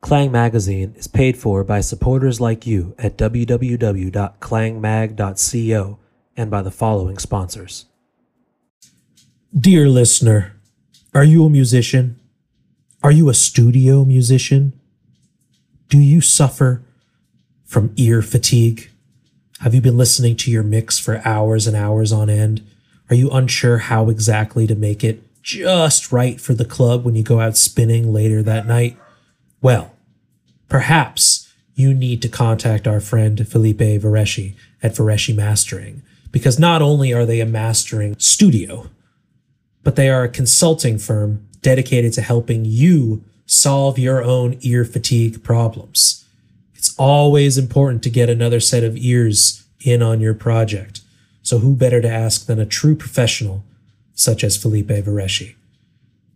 Klang Magazine is paid for by supporters like you at www.klangmag.co and by the following sponsors. Dear listener, are you a musician? Are you a studio musician? Do you suffer from ear fatigue? Have you been listening to your mix for hours and hours on end? Are you unsure how exactly to make it just right for the club when you go out spinning later that night? Well, perhaps you need to contact our friend Felipe Vareschi at Vareschi Mastering, because not only are they a mastering studio, but they are a consulting firm dedicated to helping you solve your own ear fatigue problems. It's always important to get another set of ears in on your project. So, who better to ask than a true professional such as Felipe Vareschi?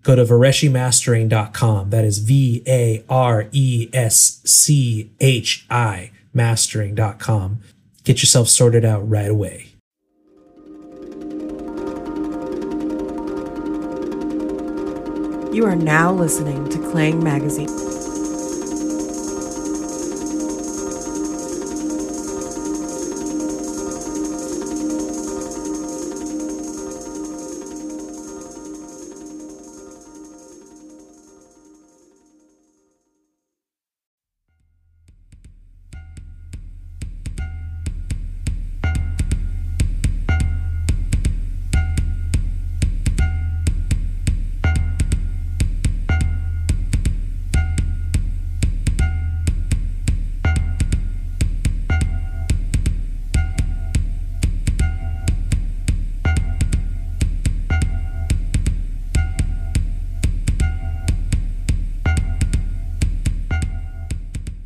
Go to vareschimastering.com. That is V A R E S C H I mastering.com. Get yourself sorted out right away. You are now listening to Klang Magazine.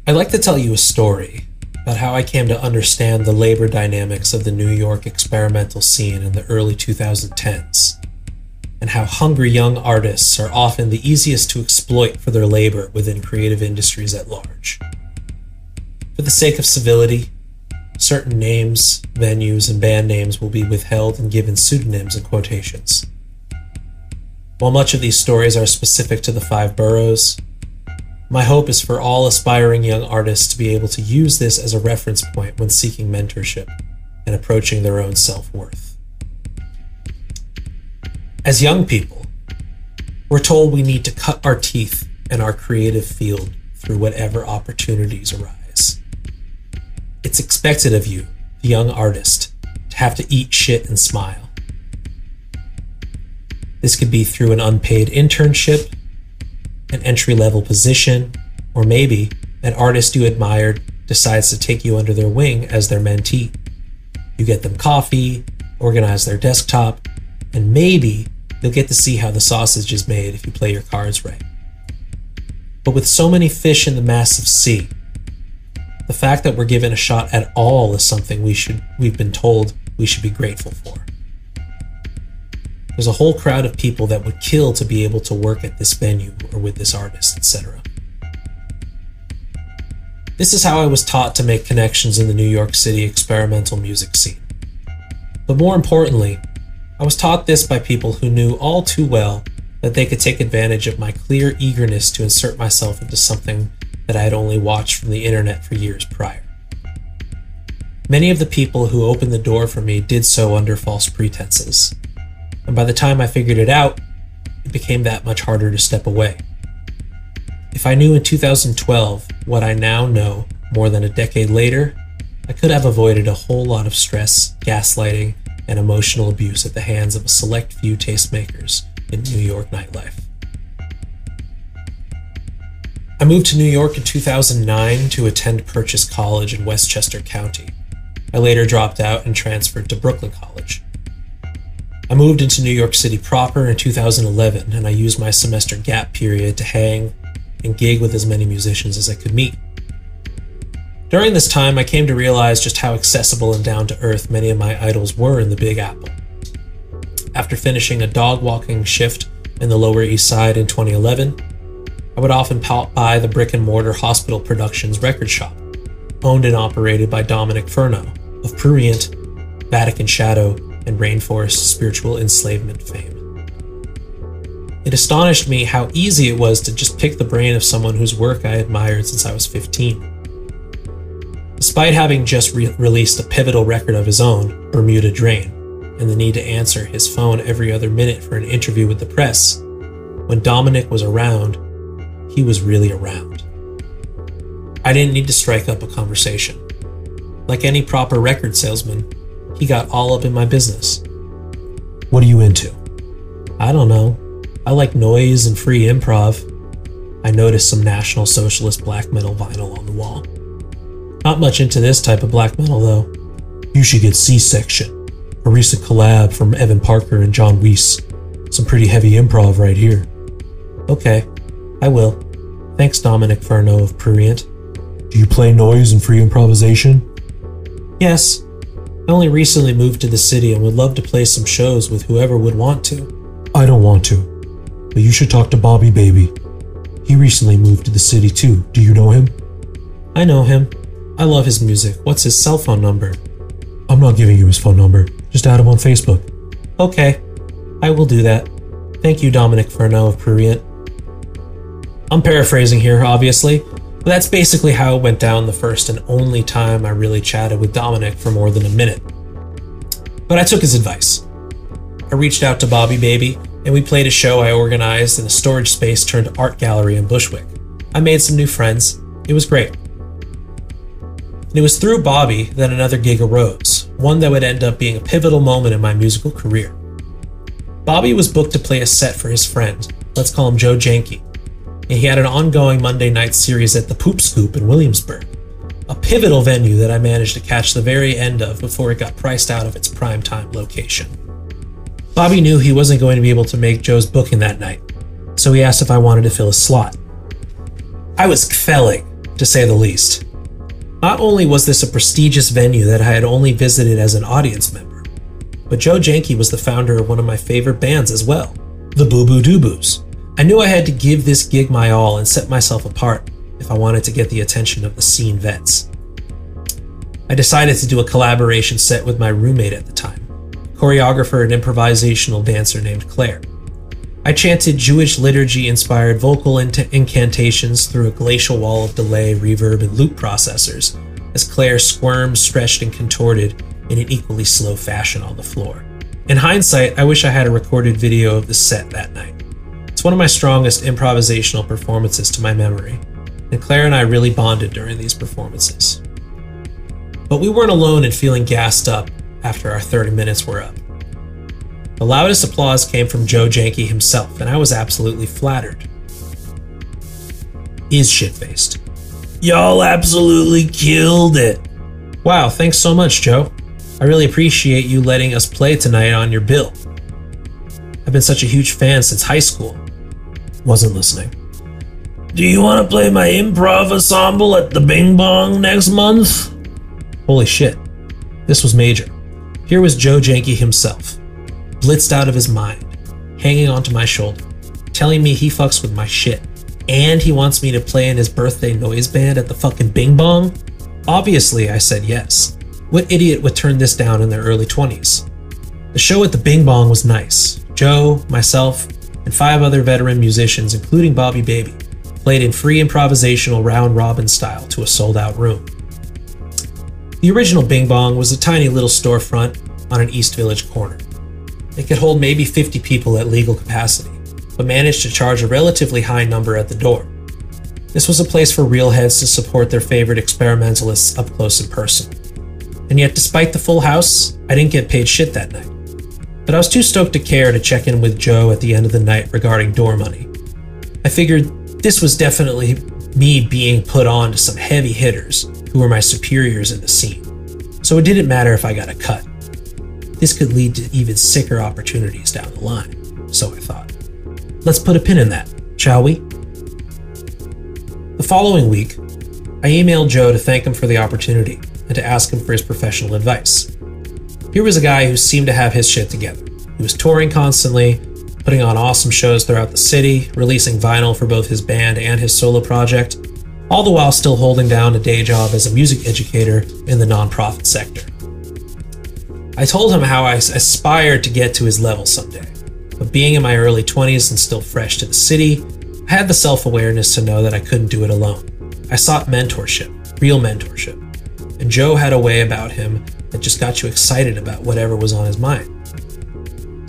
I'd like to tell you a story about how I came to understand the labor dynamics of the New York experimental scene in the early 2010s, and how hungry young artists are often the easiest to exploit for their labor within creative industries at large. For the sake of civility, certain names, venues, and band names will be withheld and given pseudonyms and quotations. While much of these stories are specific to the five boroughs, my hope is for all aspiring young artists to be able to use this as a reference point when seeking mentorship and approaching their own self worth. As young people, we're told we need to cut our teeth in our creative field through whatever opportunities arise. It's expected of you, the young artist, to have to eat shit and smile. This could be through an unpaid internship an entry level position, or maybe an artist you admired decides to take you under their wing as their mentee. You get them coffee, organize their desktop, and maybe you'll get to see how the sausage is made if you play your cards right. But with so many fish in the massive sea, the fact that we're given a shot at all is something we should we've been told we should be grateful for. There's a whole crowd of people that would kill to be able to work at this venue or with this artist, etc. This is how I was taught to make connections in the New York City experimental music scene. But more importantly, I was taught this by people who knew all too well that they could take advantage of my clear eagerness to insert myself into something that I had only watched from the internet for years prior. Many of the people who opened the door for me did so under false pretenses, and by the time I figured it out, it became that much harder to step away. If I knew in 2012 what I now know more than a decade later, I could have avoided a whole lot of stress, gaslighting, and emotional abuse at the hands of a select few tastemakers in New York nightlife. I moved to New York in 2009 to attend Purchase College in Westchester County. I later dropped out and transferred to Brooklyn College. I moved into New York City proper in 2011, and I used my semester gap period to hang and gig with as many musicians as I could meet. During this time, I came to realize just how accessible and down to earth many of my idols were in the Big Apple. After finishing a dog walking shift in the Lower East Side in 2011, I would often pop by the brick and mortar Hospital Productions record shop, owned and operated by Dominick Fernow of Prurient, Vatican Shadow, and Rainforest spiritual enslavement fame. It astonished me how easy it was to just pick the brain of someone whose work I admired since I was 15. Despite having just re- released a pivotal record of his own, Bermuda Drain, and the need to answer his phone every other minute for an interview with the press, when Dominick was around, he was really around. I didn't need to strike up a conversation. Like any proper record salesman, he got all up in my business. What are you into? I don't know. I like noise and free improv. I noticed some National Socialist black metal vinyl on the wall. Not much into this type of black metal, though. You should get C Section, a recent collab from Evan Parker and John Wiese. Some pretty heavy improv right here. Okay, I will. Thanks, Dominick Fernow of Prurient. Do you play noise and free improvisation? Yes. I only recently moved to the city and would love to play some shows with whoever would want to. I don't want to, but you should talk to Bobby Baby. He recently moved to the city too. Do you know him? I know him. I love his music. What's his cell phone number? I'm not giving you his phone number. Just add him on Facebook. Okay, I will do that. Thank you, Dominick Fernow of Prurient. I'm paraphrasing here, obviously, but that's basically how it went down the first and only time I really chatted with Dominick for more than a minute. But I took his advice. I reached out to Bobby Baby, and we played a show I organized in a storage space turned art gallery in Bushwick. I made some new friends. It was great. And it was through Bobby that another gig arose, one that would end up being a pivotal moment in my musical career. Bobby was booked to play a set for his friend, let's call him Joe Janke, and he had an ongoing Monday night series at the Poop Scoop in Williamsburg, a pivotal venue that I managed to catch the very end of before it got priced out of its primetime location. Bobby knew he wasn't going to be able to make Joe's booking that night, so he asked if I wanted to fill his slot. I was kvelling, to say the least. Not only was this a prestigious venue that I had only visited as an audience member, but Joe Janke was the founder of one of my favorite bands as well, the Boo Boo Doo Boos. I knew I had to give this gig my all and set myself apart if I wanted to get the attention of the scene vets. I decided to do a collaboration set with my roommate at the time, choreographer and improvisational dancer named Claire. I chanted Jewish liturgy inspired vocal int- incantations through a glacial wall of delay, reverb, and loop processors as Claire squirmed, stretched, and contorted in an equally slow fashion on the floor. In hindsight, I wish I had a recorded video of the set that night. One of my strongest improvisational performances to my memory, and Claire and I really bonded during these performances. But we weren't alone in feeling gassed up after our 30 minutes were up. The loudest applause came from Joe Janke himself, and I was absolutely flattered. He's shit faced. Y'all absolutely killed it. Wow, thanks so much, Joe. I really appreciate you letting us play tonight on your bill. I've been such a huge fan since high school. Wasn't listening. Do you want to play my improv ensemble at the Bing Bong next month? Holy shit. This was major. Here was Joe Janke himself, blitzed out of his mind, hanging onto my shoulder, telling me he fucks with my shit, and he wants me to play in his birthday noise band at the fucking Bing Bong? Obviously, I said yes. What idiot would turn this down in their early 20s? The show at the Bing Bong was nice. Joe, myself, and five other veteran musicians, including Bobby Baby, played in free improvisational round robin style to a sold out room. The original Bing Bong was a tiny little storefront on an East Village corner. It could hold maybe 50 people at legal capacity, but managed to charge a relatively high number at the door. This was a place for real heads to support their favorite experimentalists up close and personal. And yet, despite the full house, I didn't get paid shit that night. But I was too stoked to care to check in with Joe at the end of the night regarding door money. I figured this was definitely me being put on to some heavy hitters who were my superiors in the scene. So it didn't matter if I got a cut. This could lead to even sicker opportunities down the line, so I thought. Let's put a pin in that, shall we? The following week, I emailed Joe to thank him for the opportunity and to ask him for his professional advice. Here was a guy who seemed to have his shit together. He was touring constantly, putting on awesome shows throughout the city, releasing vinyl for both his band and his solo project, all the while still holding down a day job as a music educator in the nonprofit sector. I told him how I aspired to get to his level someday, but being in my early 20s and still fresh to the city, I had the self awareness to know that I couldn't do it alone. I sought mentorship, real mentorship. And Joe had a way about him that just got you excited about whatever was on his mind.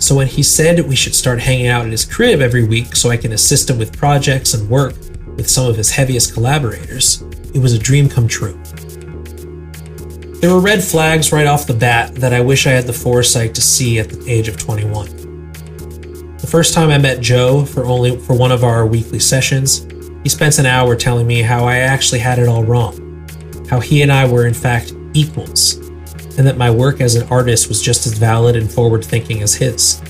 So when he said we should start hanging out at his crib every week so I can assist him with projects and work with some of his heaviest collaborators, it was a dream come true. There were red flags right off the bat that I wish I had the foresight to see at the age of 21. The first time I met Joe for only for one of our weekly sessions, he spent an hour telling me how I actually had it all wrong. How he and I were in fact equals, and that my work as an artist was just as valid and forward thinking as his.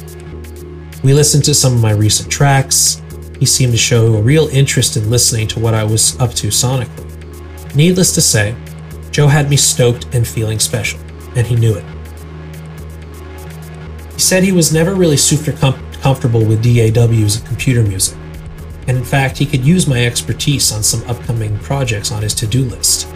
We listened to some of my recent tracks. He seemed to show a real interest in listening to what I was up to sonically. Needless to say, Joe had me stoked and feeling special, and he knew it. He said he was never really super com- comfortable with DAWs and computer music, and in fact, he could use my expertise on some upcoming projects on his to do list.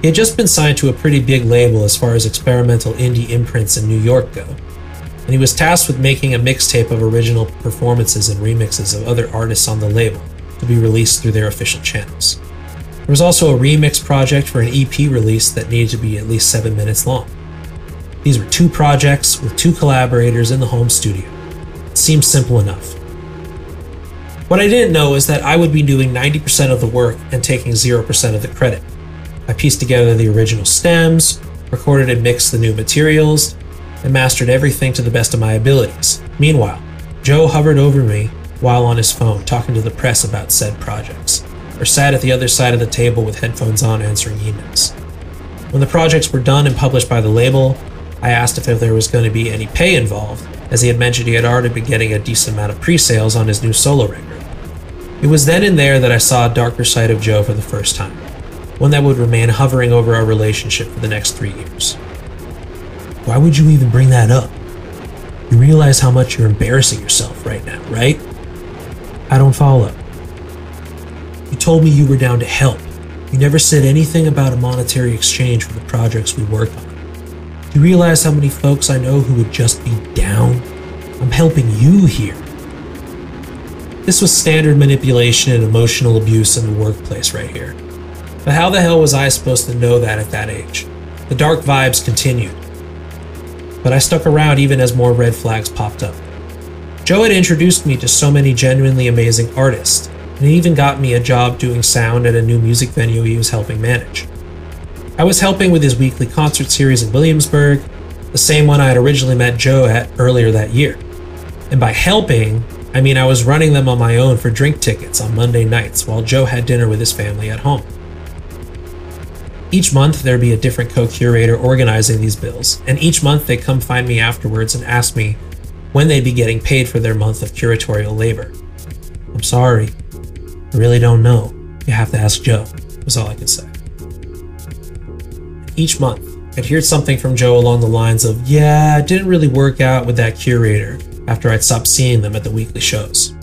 He had just been signed to a pretty big label as far as experimental indie imprints in New York go, and he was tasked with making a mixtape of original performances and remixes of other artists on the label to be released through their official channels. There was also a remix project for an EP release that needed to be at least seven minutes long. These were two projects with two collaborators in the home studio. It seemed simple enough. What I didn't know is that I would be doing 90% of the work and taking 0% of the credit. I pieced together the original stems, recorded and mixed the new materials, and mastered everything to the best of my abilities. Meanwhile, Joe hovered over me while on his phone talking to the press about said projects or sat at the other side of the table with headphones on answering emails. When the projects were done and published by the label, I asked if there was going to be any pay involved, as he had mentioned he had already been getting a decent amount of pre sales on his new solo record. It was then and there that I saw a darker side of Joe for the first time, one that would remain hovering over our relationship for the next three years. Why would you even bring that up? You realize how much you're embarrassing yourself right now, right? I don't follow. You told me you were down to help. You never said anything about a monetary exchange for the projects we work on. Do you realize how many folks I know who would just be down? I'm helping you here. This was standard manipulation and emotional abuse in the workplace right here. But how the hell was I supposed to know that at that age? The dark vibes continued. But I stuck around even as more red flags popped up. Joe had introduced me to so many genuinely amazing artists, and he even got me a job doing sound at a new music venue he was helping manage. I was helping with his weekly concert series in Williamsburg, the same one I had originally met Joe at earlier that year. And by helping, I mean I was running them on my own for drink tickets on Monday nights while Joe had dinner with his family at home. Each month there'd be a different co curator organizing these bills, and each month they'd come find me afterwards and ask me when they'd be getting paid for their month of curatorial labor. I'm sorry, I really don't know. You have to ask Joe, was all I could say. Each month, I'd hear something from Joe along the lines of, Yeah, it didn't really work out with that curator after I'd stopped seeing them at the weekly shows.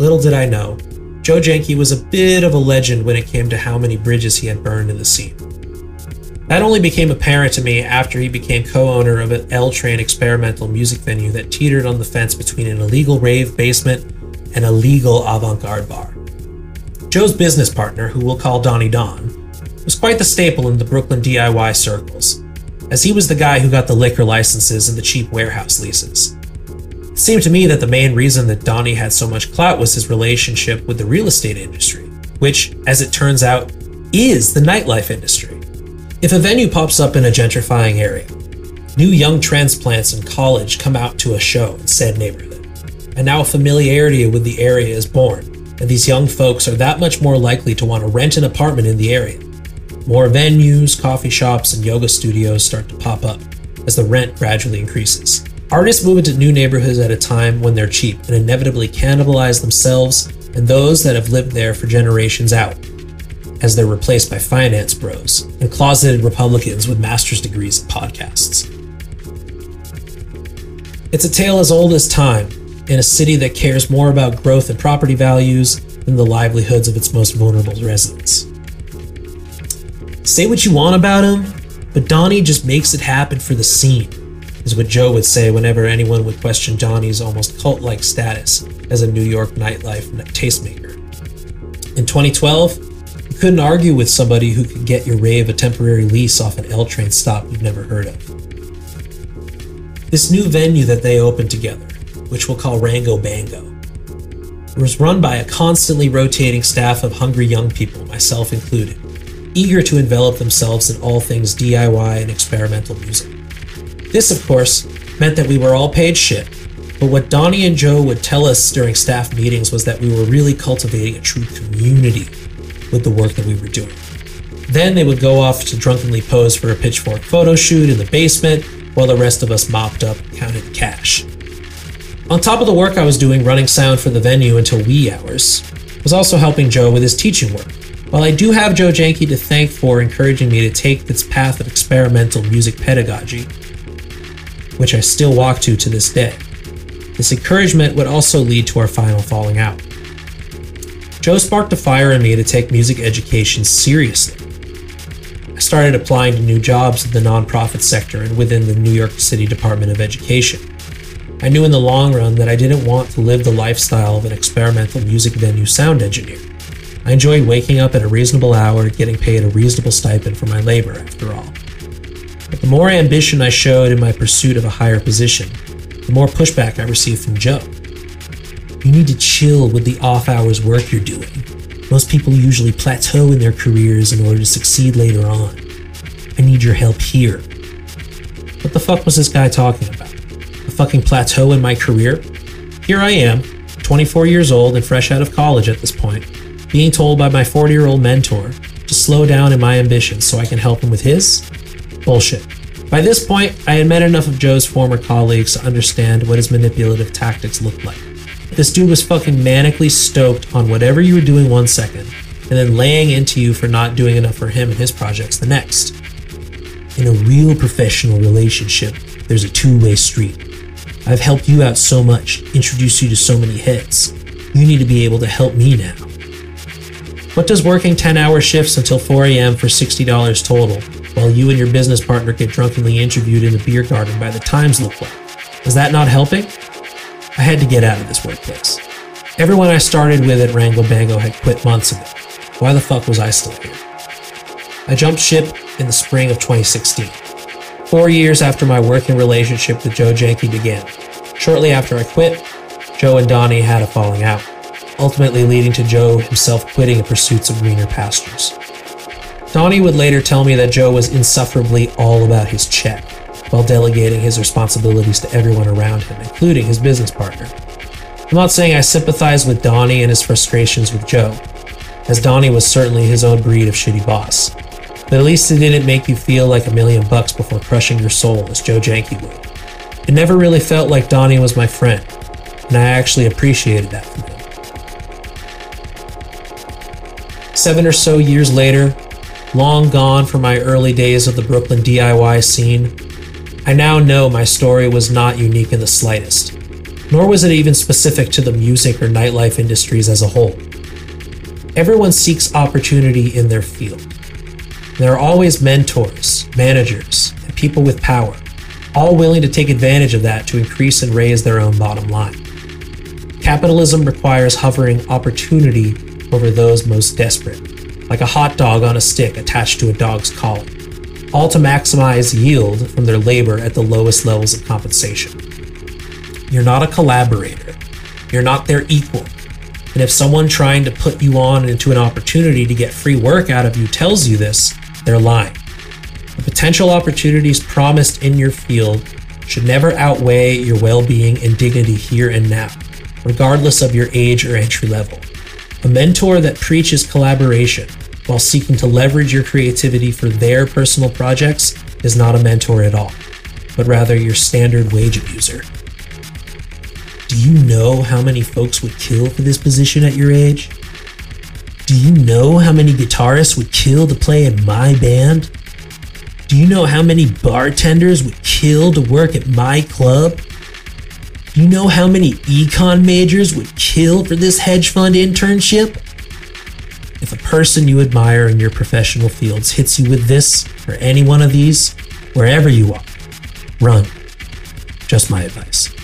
Little did I know, Joe Janke was a bit of a legend when it came to how many bridges he had burned in the scene. That only became apparent to me after he became co owner of an L Train experimental music venue that teetered on the fence between an illegal rave basement and a legal avant garde bar. Joe's business partner, who we'll call Donnie Don, was quite the staple in the Brooklyn DIY circles, as he was the guy who got the liquor licenses and the cheap warehouse leases. It seemed to me that the main reason that Donnie had so much clout was his relationship with the real estate industry, which, as it turns out, is the nightlife industry. If a venue pops up in a gentrifying area, new young transplants in college come out to a show in said neighborhood, and now a familiarity with the area is born and these young folks are that much more likely to want to rent an apartment in the area. More venues, coffee shops, and yoga studios start to pop up as the rent gradually increases. Artists move into new neighborhoods at a time when they're cheap and inevitably cannibalize themselves and those that have lived there for generations out, as they're replaced by finance bros and closeted Republicans with master's degrees in podcasts. It's a tale as old as time, in a city that cares more about growth and property values than the livelihoods of its most vulnerable residents. Say what you want about him, but Donnie just makes it happen for the scene. is what Joe would say whenever anyone would question Donnie's almost cult like status as a New York nightlife tastemaker. In 2012, you couldn't argue with somebody who could get your rave a temporary lease off an L train stop you've never heard of. This new venue that they opened together, which we'll call Rango Bango, was run by a constantly rotating staff of hungry young people, myself included, eager to envelop themselves in all things DIY and experimental music. This, of course, meant that we were all paid shit, but what Donnie and Joe would tell us during staff meetings was that we were really cultivating a true community with the work that we were doing. Then they would go off to drunkenly pose for a pitchfork photo shoot in the basement while the rest of us mopped up counted cash. On top of the work I was doing running sound for the venue until wee hours, I was also helping Joe with his teaching work. While I do have Joe Janke to thank for encouraging me to take this path of experimental music pedagogy, which I still walk to to this day. This encouragement would also lead to our final falling out. Joe sparked a fire in me to take music education seriously. I started applying to new jobs in the nonprofit sector and within the New York City Department of Education. I knew in the long run that I didn't want to live the lifestyle of an experimental music venue sound engineer. I enjoyed waking up at a reasonable hour, getting paid a reasonable stipend for my labor, after all. But the more ambition I showed in my pursuit of a higher position, the more pushback I received from Joe. You need to chill with the off hours work you're doing. Most people usually plateau in their careers in order to succeed later on. I need your help here. What the fuck was this guy talking about? A fucking plateau in my career? Here I am, 24 years old and fresh out of college at this point, being told by my 40 year old mentor to slow down in my ambitions so I can help him with his? Bullshit. By this point, I had met enough of Joe's former colleagues to understand what his manipulative tactics looked like. This dude was fucking manically stoked on whatever you were doing one second, and then laying into you for not doing enough for him and his projects the next. In a real professional relationship, there's a two way street. I've helped you out so much, introduced you to so many hits. You need to be able to help me now. What does working 10 hour shifts until 4 a.m. for $60 total while you and your business partner get drunkenly interviewed in the beer garden by the Times look like? Is that not helping? I had to get out of this workplace. Everyone I started with at Wrangle Bango had quit months ago. Why the fuck was I still here? I jumped ship in the spring of 2016, four years after my working relationship with Joe Janke began. Shortly after I quit, Joe and Donnie had a falling out, ultimately leading to Joe himself quitting in pursuits of greener pastures. Donnie would later tell me that Joe was insufferably all about his check, while delegating his responsibilities to everyone around him, including his business partner. I'm not saying I sympathize with Donnie and his frustrations with Joe, as Donnie was certainly his own breed of shitty boss. But at least it didn't make you feel like a million bucks before crushing your soul as Joe Janke would. It never really felt like Donnie was my friend, and I actually appreciated that from him. Seven or so years later, long gone from my early days of the Brooklyn DIY scene, I now know my story was not unique in the slightest, nor was it even specific to the music or nightlife industries as a whole. Everyone seeks opportunity in their field. There are always mentors, managers, and people with power, all willing to take advantage of that to increase and raise their own bottom line. Capitalism requires hovering opportunity over those most desperate, like a hot dog on a stick attached to a dog's collar, all to maximize yield from their labor at the lowest levels of compensation. You're not a collaborator, you're not their equal. And if someone trying to put you on into an opportunity to get free work out of you tells you this, they're lying. The potential opportunities promised in your field should never outweigh your well being and dignity here and now, regardless of your age or entry level. A mentor that preaches collaboration while seeking to leverage your creativity for their personal projects is not a mentor at all, but rather your standard wage abuser. Do you know how many folks would kill for this position at your age? Do you know how many guitarists would kill to play in my band? Do you know how many bartenders would kill to work at my club? Do you know how many econ majors would kill for this hedge fund internship? If a person you admire in your professional fields hits you with this or any one of these, wherever you are, run. Just my advice.